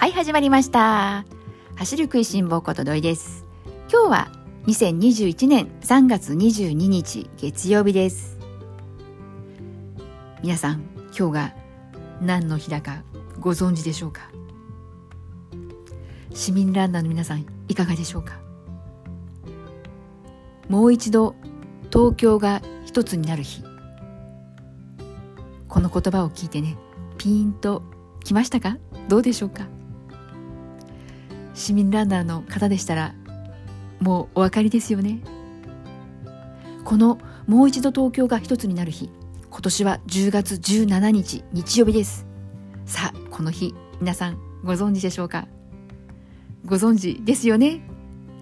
はい始まりました。走る食いしん坊こと土井です。今日は2021年3月22日月曜日です。皆さん今日が何の日だかご存知でしょうか？市民ランナーの皆さんいかがでしょうか？もう一度東京が一つになる日。この言葉を聞いてねピーンときましたか？どうでしょうか？市民ランナーの方でしたらもうお分かりですよね。このもう一度東京が一つになる日今年は10月17日日曜日です。さあこの日皆さんご存知でしょうか？ご存知ですよね？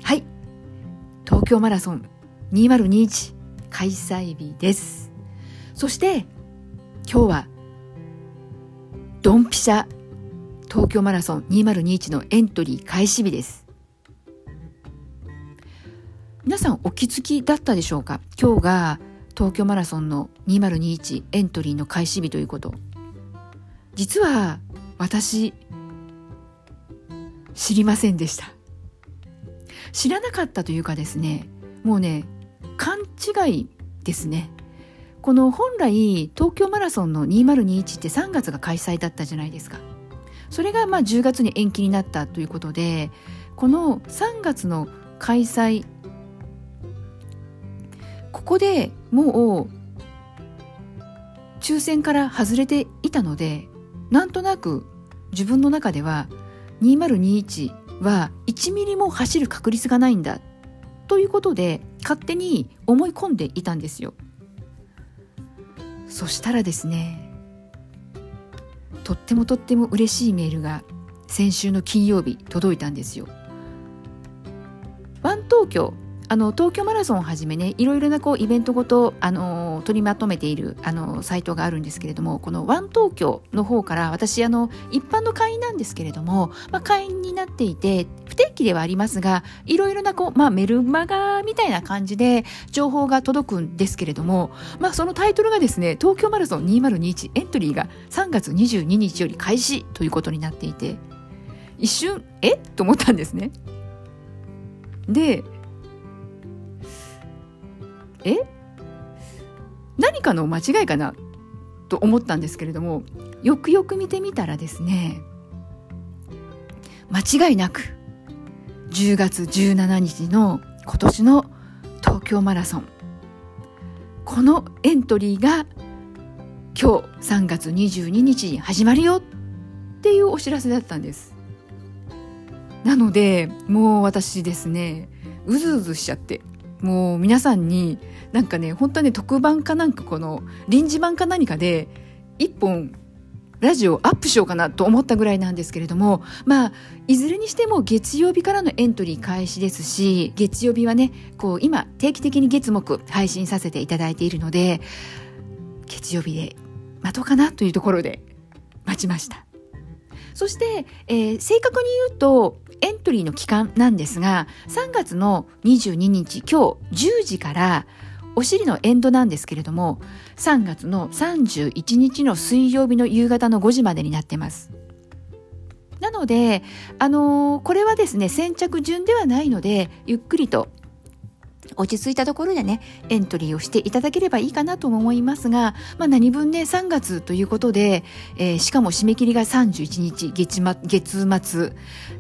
はい。東京マラソン2021開催日です。そして今日はドンピシャ東京マラソン2021のエントリー開始日です。皆さんお気づきだったでしょうか？今日が東京マラソンの2021エントリーの開始日ということ。実は私知りませんでした。知らなかったというかですねもうね勘違いですね。この本来東京マラソンの2021って3月が開催だったじゃないですか。それがまあ10月に延期になったということでこの3月の開催ここでもう抽選から外れていたのでなんとなく自分の中では2021は1ミリも走る確率がないんだということで勝手に思い込んでいたんですよ。そしたらですねとってもとっても嬉しいメールが先週の金曜日届いたんですよ。ワン東京あの東京マラソンをはじめねいろいろなこうイベントごとあの取りまとめているあのサイトがあるんですけれどもこのワン東京の方から私あの一般の会員なんですけれども、まあ、会員になっていて不定期ではありますがいろいろなこう、まあ、メルマガみたいな感じで情報が届くんですけれども、まあ、そのタイトルがですね東京マラソン2021エントリーが3月22日より開始ということになっていて一瞬えと思ったんですね。でえ？何かの間違いかなと思ったんですけれどもよくよく見てみたらですね間違いなく10月17日の今年の東京マラソンこのエントリーが今日3月22日に始まるよっていうお知らせだったんです。なのでもう私ですねうずうずしちゃってもう皆さんになんかね本当はね特番かなんかこの臨時版か何かで一本ラジオアップしようかなと思ったぐらいなんですけれどもまあいずれにしても月曜日からのエントリー開始ですし月曜日はねこう今定期的に月木配信させていただいているので月曜日で待とうかなというところで待ちました。そして、えー、正確に言うとエントリーの期間なんですが3月の22日今日10時からお尻のエンドなんですけれども3月の31日の水曜日の夕方の5時までになってます。なので、あのー、これはですね先着順ではないのでゆっくりと落ち着いたところでねエントリーをしていただければいいかなとも思いますが、まあ、何分ね3月ということで、えー、しかも締め切りが31日月,、ま、月末。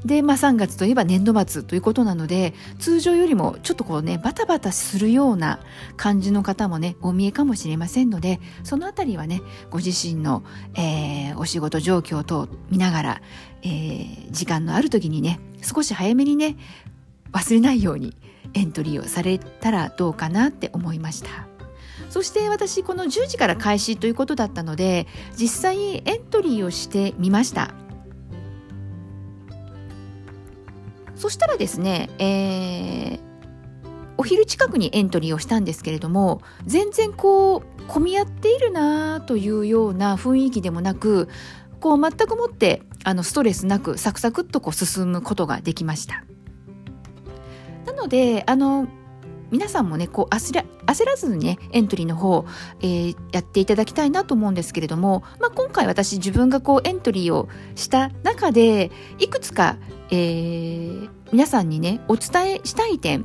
で、まあ、3月といえば年度末ということなので通常よりもちょっとこうねバタバタするような感じの方もねお見えかもしれませんのでそのあたりはねご自身の、えー、お仕事状況等見ながら、えー、時間のある時にね少し早めにね忘れないようにエントリーをされたらどうかなって思いましたそして私この10時から開始ということだったので実際エントリーをしてみましたそしたらですね、えー、お昼近くにエントリーをしたんですけれども全然こう混み合っているなというような雰囲気でもなくこう全くもってあのストレスなくサクサクっとこう進むことができました。のであの皆さんもねこう焦ら焦らずにねエントリーの方、えー、やっていただきたいなと思うんですけれども、まあ、今回私自分がこうエントリーをした中でいくつか、えー、皆さんにねお伝えしたい点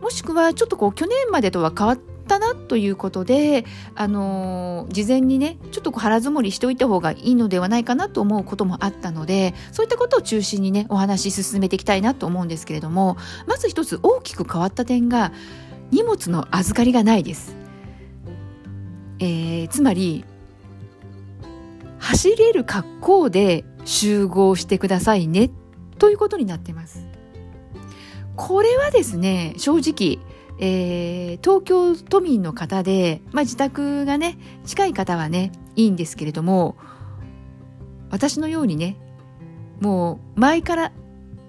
もしくはちょっとこう去年までとは変わってたなということで、あのー、事前にねちょっとこう腹積もりしておいた方がいいのではないかなと思うこともあったのでそういったことを中心にねお話し進めていきたいなと思うんですけれどもまず一つ大きく変わった点が荷物の預かりがないです。えー、つまり走れる格好で集合してくださいねということになってます。これはですね正直、えー、東京都民の方で、まあ、自宅がね近い方はねいいんですけれども私のようにねもう前から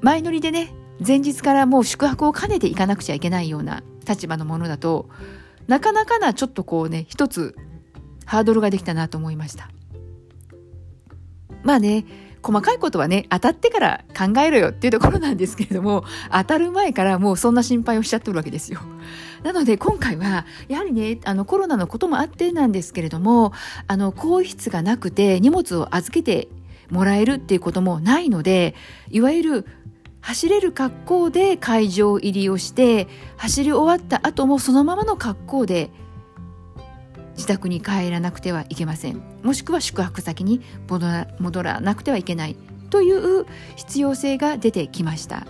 前乗りでね前日からもう宿泊を兼ねていかなくちゃいけないような立場のものだとなかなかなちょっとこうね一つハードルができたなと思いました。まあね細かいことはね当たってから考えろよっていうところなんですけれども当たる前からもうそんな心配をしちゃってるわけですよ。なので今回はやはりねあのコロナのこともあってなんですけれどもあの更衣室がなくて荷物を預けてもらえるっていうこともないのでいわゆる走れる格好で会場入りをして走り終わった後もそのままの格好で自宅に帰らなくてはいけません。もしくは宿泊先に戻らなくてはいけないという必要性が出てきました。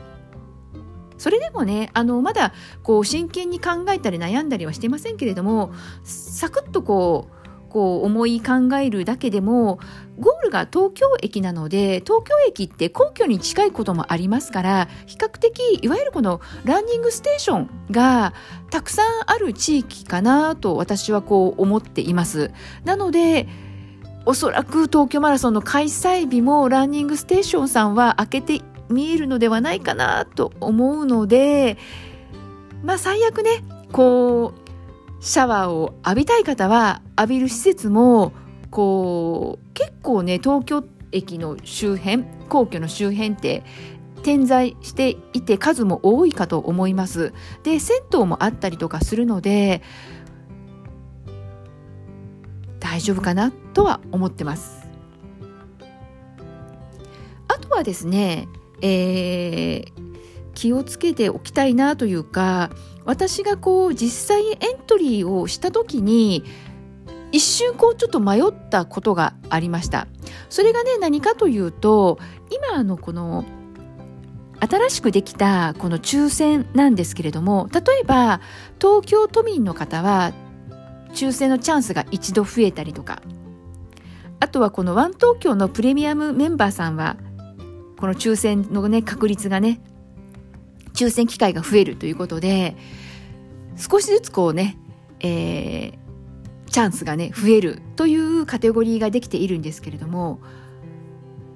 それでもねあのまだこう真剣に考えたり悩んだりはしてませんけれどもサクッとこうこう思い考えるだけでもゴールが東京駅なので東京駅って皇居に近いこともありますから比較的いわゆるこのランニングステーションがたくさんある地域かなと私はこう思っています。なのでおそらく東京マラソンの開催日もランニングステーションさんは開けて見えるのではないかなと思うのでまあ最悪ねこうシャワーを浴びたい方は浴びる施設もこう結構ね東京駅の周辺皇居の周辺って点在していて数も多いかと思います。で銭湯もあったりとかするので大丈夫かなとは思ってます。あとはですね、えー、気をつけておきたいなというか私がこう実際エントリーをした時に一瞬こうちょっと迷ったことがありました。それがね何かというと今のこの新しくできたこの抽選なんですけれども例えば東京都民の方は抽選のチャンスが一度増えたりとかあとはこのワン東京のプレミアムメンバーさんはこの抽選のね確率がね抽選機会が増えるということで少しずつこうね、えー、チャンスがね増えるというカテゴリーができているんですけれども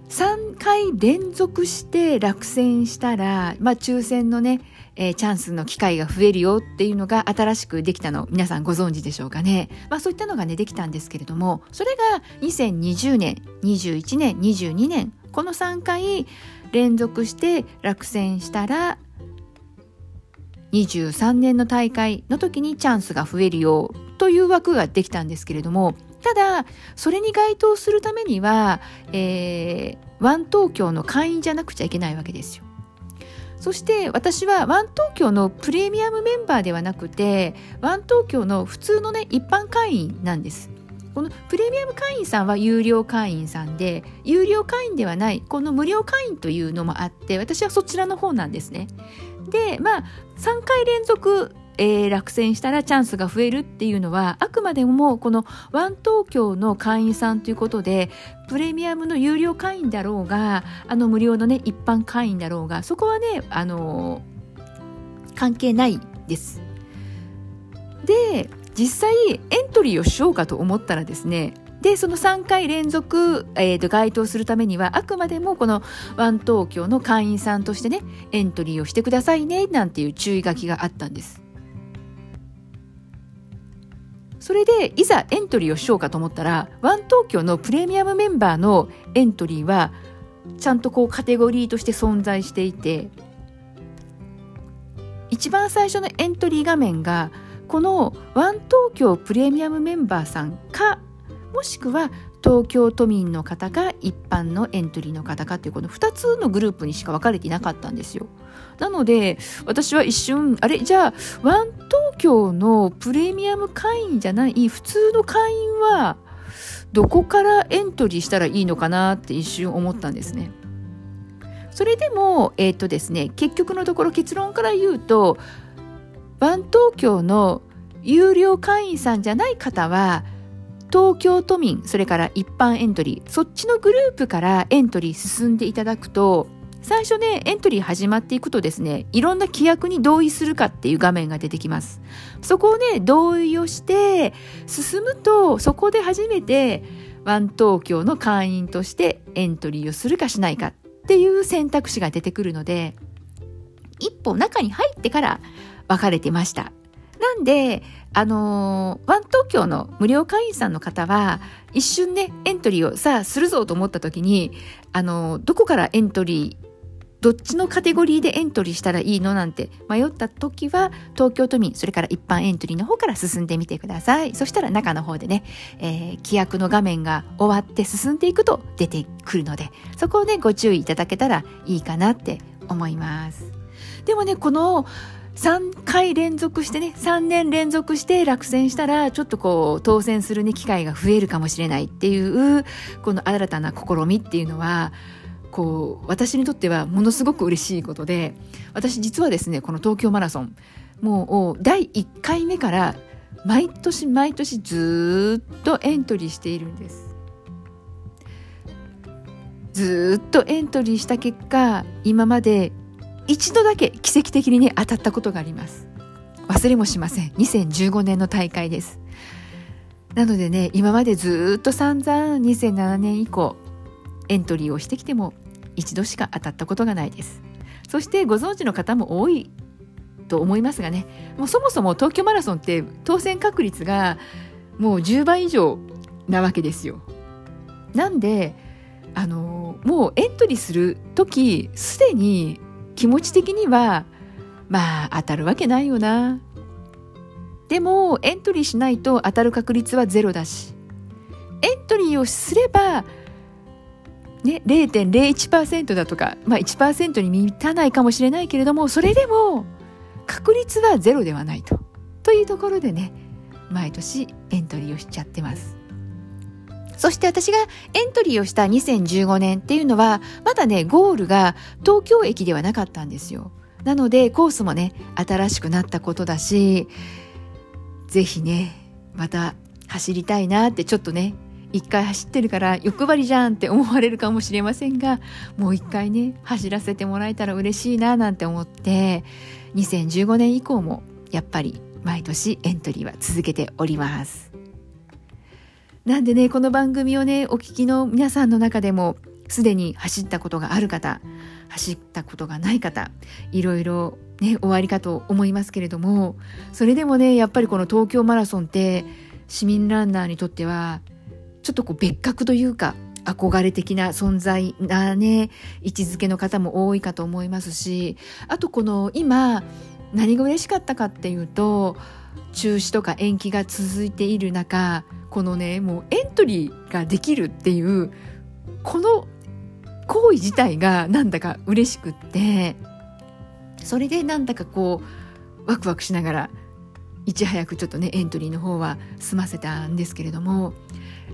3回連続して落選したら、まあ、抽選のね、えー、チャンスの機会が増えるよっていうのが新しくできたの皆さんご存知でしょうかね、まあ、そういったのがねできたんですけれどもそれが2020年21年22年この3回連続して落選したら23年の大会の時にチャンスが増えるよという枠ができたんですけれどもただそれに該当するためには、えー、ワン東京の会員じゃなくちゃいけないわけですよ。そして私はワン東京のプレミアムメンバーではなくてワン東京の普通のね一般会員なんです。このプレミアム会員さんは有料会員さんで有料会員ではないこの無料会員というのもあって私はそちらの方なんですね。でまあ3回連続えー、落選したらチャンスが増えるっていうのはあくまでもこのワン東京の会員さんということでプレミアムの有料会員だろうがあの無料のね一般会員だろうがそこはねあのー、関係ないです。で実際エントリーをしようかと思ったらですねでその3回連続、えー、と該当するためにはあくまでもこのワン東京の会員さんとしてねエントリーをしてくださいねなんていう注意書きがあったんです。それでいざエントリーをしようかと思ったらワン東京のプレミアムメンバーのエントリーはちゃんとこうカテゴリーとして存在していて一番最初のエントリー画面がこのワン東京プレミアムメンバーさんかもしくは東京都民の方か一般のエントリーの方かというこの2つのグループにしか分かれていなかったんですよ。なので私は一瞬あれ？じゃあワン東京のプレミアム会員じゃない普通の会員はどこからエントリーしたらいいのかなって一瞬思ったんですね。それでも、えっ、ー、とですね、結局のところ結論から言うと、ワン東京の有料会員さんじゃない方は、東京都民、それから一般エントリー、そっちのグループからエントリー進んでいただくと、最初ね、エントリー始まっていくとですね、いろんな規約に同意するかっていう画面が出てきます。そこをね、同意をして進むと、そこで初めてワン東京の会員としてエントリーをするかしないかっていう選択肢が出てくるので、一歩中に入ってから分かれてました。なんで、あのー、ワン東京の無料会員さんの方は、一瞬ね、エントリーをさあするぞと思った時に、あのー、どこからエントリー、どっちのカテゴリーでエントリーしたらいいのなんて迷った時は、東京都民、それから一般エントリーの方から進んでみてください。そしたら中の方でね、えー、規約の画面が終わって進んでいくと出てくるので、そこをね、ご注意いただけたらいいかなって思います。でもね、この、3回連続してね、3年連続して落選したら、ちょっとこう、当選するね、機会が増えるかもしれないっていう、この新たな試みっていうのは、こう、私にとってはものすごく嬉しいことで、私実はですね、この東京マラソン、もう第1回目から毎年毎年ずっとエントリーしているんです。ずっとエントリーした結果、今まで一度だけ奇跡的にね当たったことがあります。忘れもしません。2015年の大会です。なのでね今までずっと散々2007年以降エントリーをしてきても一度しか当たったことがないです。そしてご存知の方も多いと思いますがねもうそもそも東京マラソンって当選確率がもう10倍以上なわけですよ。なんであのもうエントリーする時すでに気持ち的にはまあ当たるわけないよな。でもエントリーしないと当たる確率はゼロだし。エントリーをすればね、0.01%だとか、まあ、1%に満たないかもしれないけれどもそれでも確率はゼロではないと。というところでね毎年エントリーをしちゃってます。そして私がエントリーをした2015年っていうのは、まだね、ゴールが東京駅ではなかったんですよ。なので、コースもね、新しくなったことだし、ぜひね、また走りたいなってちょっとね、一回走ってるから欲張りじゃんって思われるかもしれませんが、もう一回ね、走らせてもらえたら嬉しいななんて思って、2015年以降もやっぱり毎年エントリーは続けております。なんでね、この番組をね、お聞きの皆さんの中でも、すでに走ったことがある方、走ったことがない方、いろいろね、終わりかと思いますけれども、それでもね、やっぱりこの東京マラソンって、市民ランナーにとっては、ちょっとこう別格というか、憧れ的な存在なね、位置づけの方も多いかと思いますし、あとこの今、何が嬉しかったかっていうと、中止とか延期が続いている中、このねもうエントリーができるっていうこの行為自体がなんだか嬉しくってそれでなんだかこうワクワクしながらいち早くちょっとねエントリーの方は済ませたんですけれども、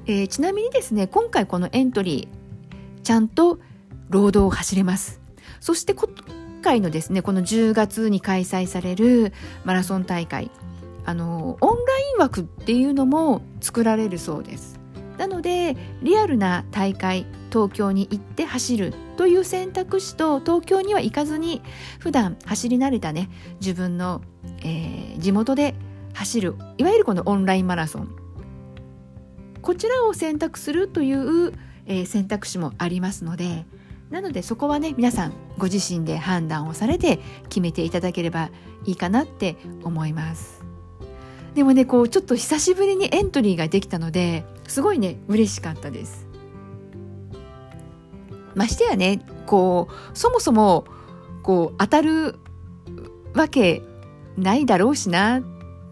えー、ちなみにですね今回このエントリーちゃんと労働を走れます。そして回のですねこの10月に開催されるマラソン大会あのオンライン枠っていうのも作られるそうです。なのでリアルな大会東京に行って走るという選択肢と東京には行かずに普段走り慣れたね自分の、えー、地元で走るいわゆるこのオンラインマラソン。こちらを選択するという、えー、選択肢もありますのでなのでそこはね皆さんご自身で判断をされて決めていただければいいかなって思います。でもねこうちょっと久しぶりにエントリーができたのですごいね嬉しかったですましてやねこうそもそもこう当たるわけないだろうしなっ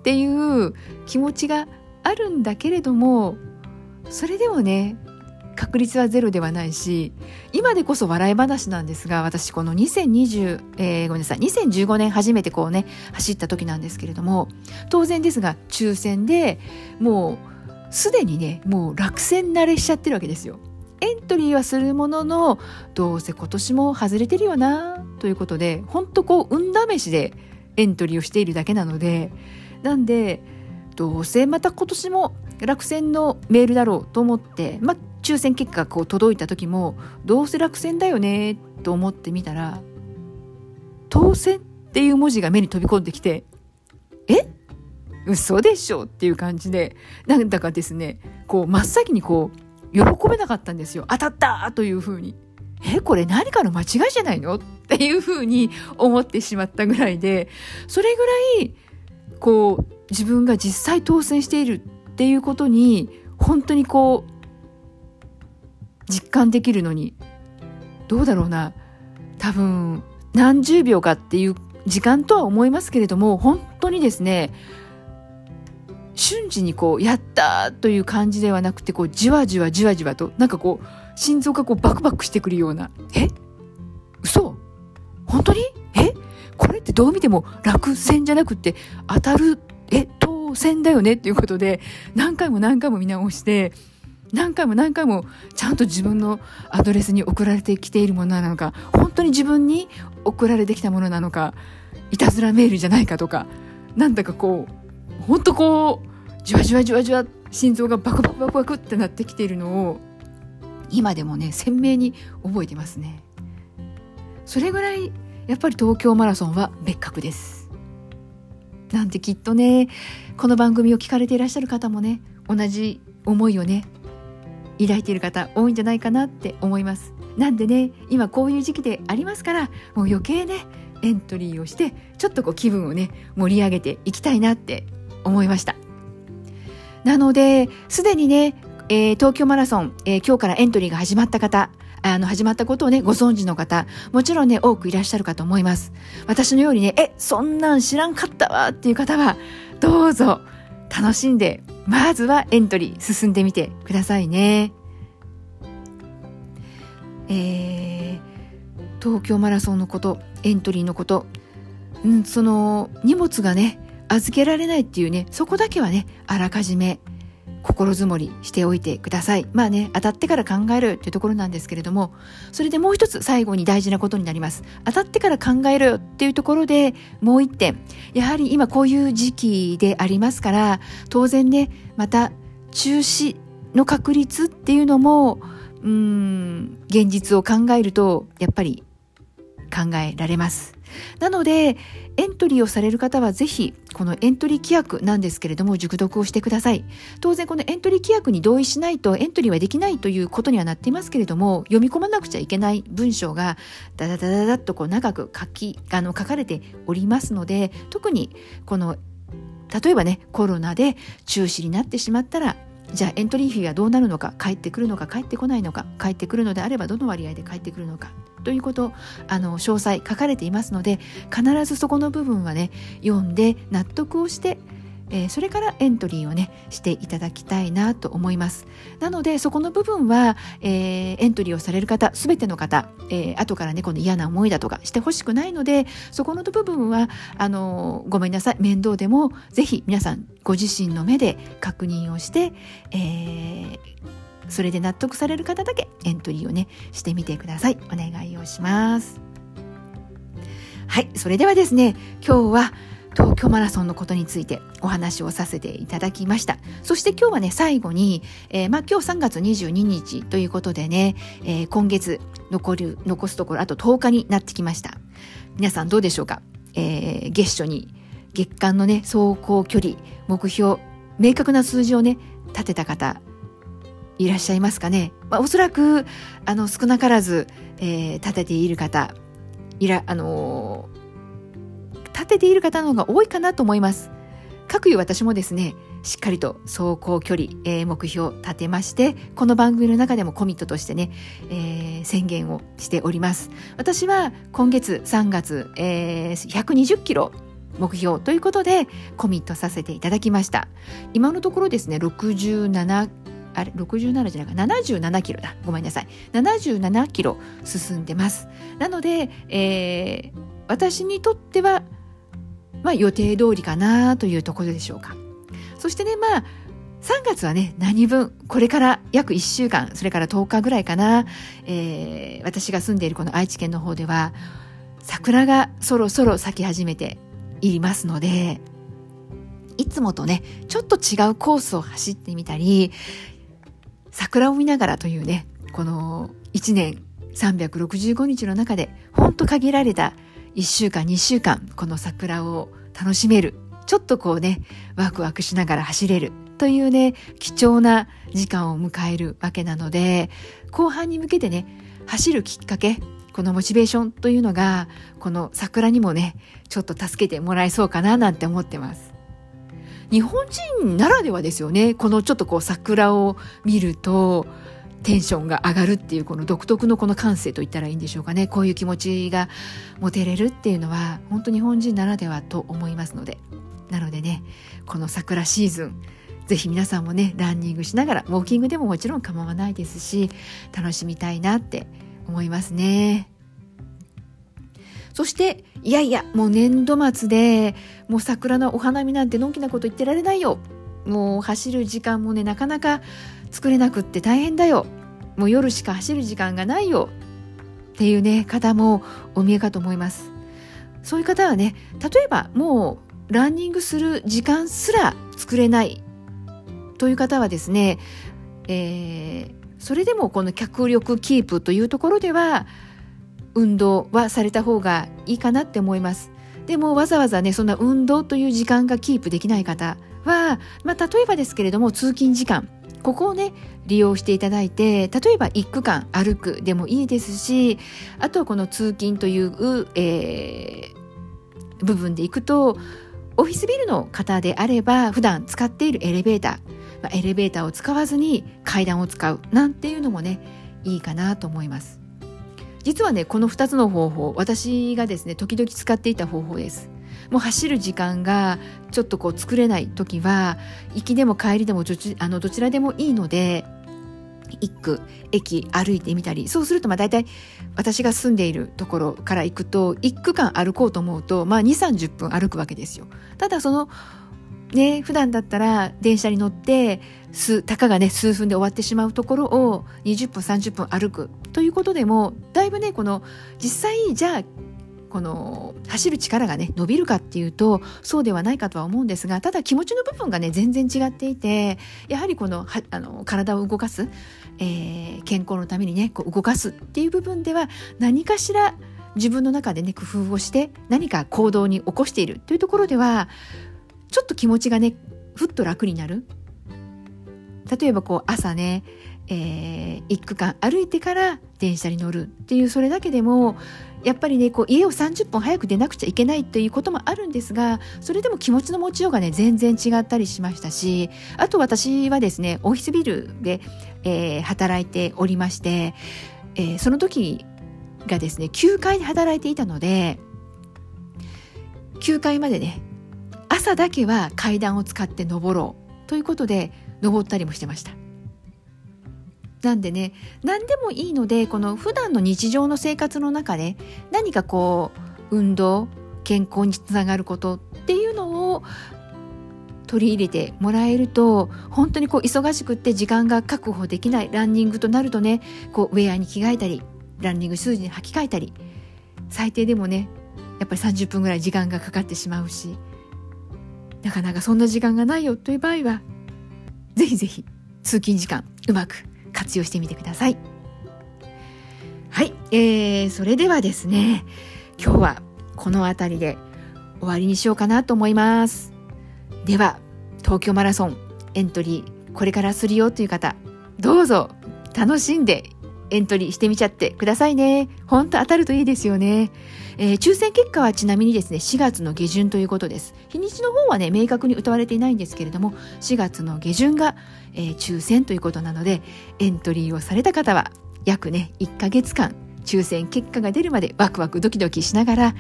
ていう気持ちがあるんだけれどもそれでもね確率はゼロではないし今でこそ笑い話なんですが私この2020、えー、ごめんなさい2015年初めてこうね走った時なんですけれども当然ですが抽選でもうすでにねもう落選慣れしちゃってるわけですよ。エントリーはするもののどうせ今年も外れてるよなということで本当こう運試しでエントリーをしているだけなのでなんでどうせまた今年も落選のメールだろうと思って、まあ、抽選結果がこう届いた時もどうせ落選だよねと思ってみたら当選っていう文字が目に飛び込んできてえ？嘘でしょっていう感じでなんだかですねこう真っ先にこう喜べなかったんですよ。当たったというふうに。えこれ何かの間違いじゃないのっていうふうに思ってしまったぐらいでそれぐらいこう自分が実際当選しているっていうことに本当にこう実感できるのに。どうだろうな。多分何十秒かっていう時間とは思いますけれども本当にですね瞬時にこうやったという感じではなくてこうじわじわじわじわとなんかこう心臓がこうバクバクしてくるような。え？嘘？本当に？え？これってどう見ても落選じゃなくて当たるえ？当選だよねっていうことで何回も何回も見直して何回も何回もちゃんと自分のアドレスに送られてきているものなのか本当に自分に送られてきたものなのかいたずらメールじゃないかとかなんだかこう本当こうじわじわじわじわ心臓がバクバクバクバクってなってきているのを今でもね鮮明に覚えてますね。それぐらいやっぱり東京マラソンは別格です。なんてきっとねこの番組を聞かれていらっしゃる方もね同じ思いをね抱いている方多いんじゃないかなって思いますなんでね今こういう時期でありますからもう余計ねエントリーをしてちょっとこう気分をね盛り上げていきたいなって思いましたなのですでにね、えー、東京マラソン、えー、今日からエントリーが始まった方あの、始まったことをね、ご存知の方、もちろんね、多くいらっしゃるかと思います。私のようにね、え、そんなん知らんかったわっていう方は、どうぞ、楽しんでまずはエントリー進んでみてくださいね。えー、東京マラソンのことエントリーのこと、うん、その荷物がね預けられないっていうねそこだけはねあらかじめ心づもりしておいてください。まあね、当たってから考えるっていうところなんですけれども、それでもう一つ最後に大事なことになります。当たってから考えるっていうところでもう一点、やはり今こういう時期でありますから、当然ね、また中止の確率っていうのも、うん、現実を考えると、やっぱり考えられます。なので、エントリーをされる方はぜひ、このエントリー規約なんですけれども、熟読をしてください。当然、このエントリー規約に同意しないとエントリーはできないということにはなっていますけれども、読み込まなくちゃいけない文章が、ダダダダダッとこう長く書き、あの、書かれておりますので、特に、この、例えばね、コロナで中止になってしまったら、じゃあエントリー費はどうなるのか帰ってくるのか帰ってこないのか帰ってくるのであればどの割合で帰ってくるのかということあの詳細書かれていますので必ずそこの部分はね読んで納得をしてえー、それからエントリーをねしていただきたいなと思います。なのでそこの部分は、えー、エントリーをされる方全ての方、えー、後からねこの嫌な思いだとかしてほしくないのでそこの部分はあのごめんなさい面倒でもぜひ皆さんご自身の目で確認をして、えー、それで納得される方だけエントリーをねしてみてください。お願いをします。はいそれではですね今日は東京マラソンのことについてお話をさせていただきました。そして今日はね、最後に、えー、まあ今日3月22日ということでね、えー、今月残る、残すところあと10日になってきました。皆さんどうでしょうか？えー、月初に月間のね、走行距離、目標、明確な数字をね、立てた方、いらっしゃいますかね、まあ、おそらく、あの、少なからず、え、立てている方、いら、あのー、立てている方の方が多いかなと思います。各いう私もですね、しっかりと走行距離、えー、目標を立てまして、この番組の中でもコミットとしてね、えー、宣言をしております。私は今月3月、えー、120キロ目標ということでコミットさせていただきました今のところですね67あれ67じゃないか77キロだごめんなさい77キロ進んでますなので、えー、私にとっては、まあ、予定通りかなというところでしょうか。そしてねまあ3月はね何分これから約1週間それから10日ぐらいかな、えー、私が住んでいるこの愛知県の方では桜がそろそろ咲き始めていますのでいつもとねちょっと違うコースを走ってみたり桜を見ながらというねこの1年365日の中でほんと限られた1週間2週間この桜を楽しめるちょっとこうねワクワクしながら走れるというね貴重な時間を迎えるわけなので後半に向けてね走るきっかけこのモチベーションというのがこの桜にもねちょっと助けてもらえそうかななんて思ってます。日本人ならではですよねこのちょっとこう桜を見るとテンションが上がるっていうこの独特のこの感性と言ったらいいんでしょうかねこういう気持ちが持てれるっていうのは本当日本人ならではと思いますのでなのでねこの桜シーズンぜひ皆さんもねランニングしながらウォーキングでももちろん構わないですし楽しみたいなって思いますね。そして、いやいや、もう年度末で、もう桜のお花見なんてのんきなこと言ってられないよ。もう走る時間もね、なかなか作れなくって大変だよ。もう夜しか走る時間がないよ。っていうね、方もお見えかと思います。そういう方はね、例えばもうランニングする時間すら作れないという方はですね、えー、それでもこの脚力キープというところでは運動はされた方がいいかなって思います。でもわざわざね、そんな運動という時間がキープできない方は、まあ、例えばですけれども、通勤時間、ここをね、利用していただいて、例えば一区間歩くでもいいですし、あとはこの通勤という、えー、部分でいくと、オフィスビルの方であれば、普段使っているエレベーター、まあ、エレベーターを使わずに階段を使うなんていうのもね、いいかなと思います。実はねこの2つの方法私がですね時々使っていた方法ですもう走る時間がちょっとこう作れない時は行きでも帰りでもあのどちらでもいいので一区駅歩いてみたりそうするとまあ大体私が住んでいるところから行くと1区間歩こうと思うとまあ2 3 0分歩くわけですよ。ただそのね、普段だったら電車に乗ってたかがね数分で終わってしまうところを20分30分歩くということでもだいぶねこの実際じゃあこの走る力がね伸びるかっていうとそうではないかとは思うんですがただ気持ちの部分がね全然違っていてやはりこのはあの体を動かす、えー、健康のためにねこう動かすっていう部分では何かしら自分の中でね工夫をして何か行動に起こしているというところではちょっと気持ちがねふっと楽になる。例えばこう朝ね、えー、一区間歩いてから電車に乗るっていうそれだけでもやっぱりねこう家を30分早く出なくちゃいけないということもあるんですがそれでも気持ちの持ちようがね全然違ったりしましたしあと私はですねオフィスビルで、えー、働いておりまして、えー、その時がですね9階で働いていたので9階までね朝だけは階段を使って登ろうということで登ったりもしてました。なんでね何でもいいのでこの普段の日常の生活の中で何かこう運動健康につながることっていうのを取り入れてもらえると本当にこう忙しくって時間が確保できないランニングとなるとねこうウェアに着替えたりランニング数字に履き替えたり最低でもねやっぱり30分ぐらい時間がかかってしまうしなかなかそんな時間がないよという場合は、ぜひぜひ通勤時間うまく活用してみてください。はい、えー、それではですね、今日はこの辺りで終わりにしようかなと思います。では、東京マラソンエントリーこれからするよという方、どうぞ楽しんでエントリーしてみちゃってくださいね。ほんと当たるといいですよね。えー、抽選結果はちなみにですね、4月の下旬ということです。日にちの方はね、明確に歌われていないんですけれども、4月の下旬が、えー、抽選ということなので、エントリーをされた方は、約ね、1ヶ月間、抽選結果が出るまでワクワクドキドキしながら、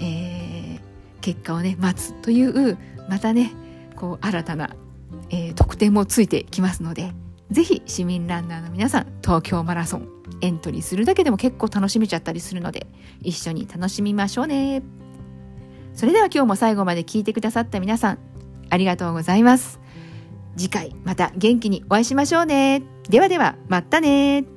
えー、結果をね待つというまたねこう新たな、えー、特典もついてきますのでぜひ市民ランナーの皆さん東京マラソンエントリーするだけでも結構楽しめちゃったりするので一緒に楽しみましょうね。それでは今日も最後まで聞いてくださった皆さんありがとうございます。次回また元気にお会いしましょうね。ではではまたね。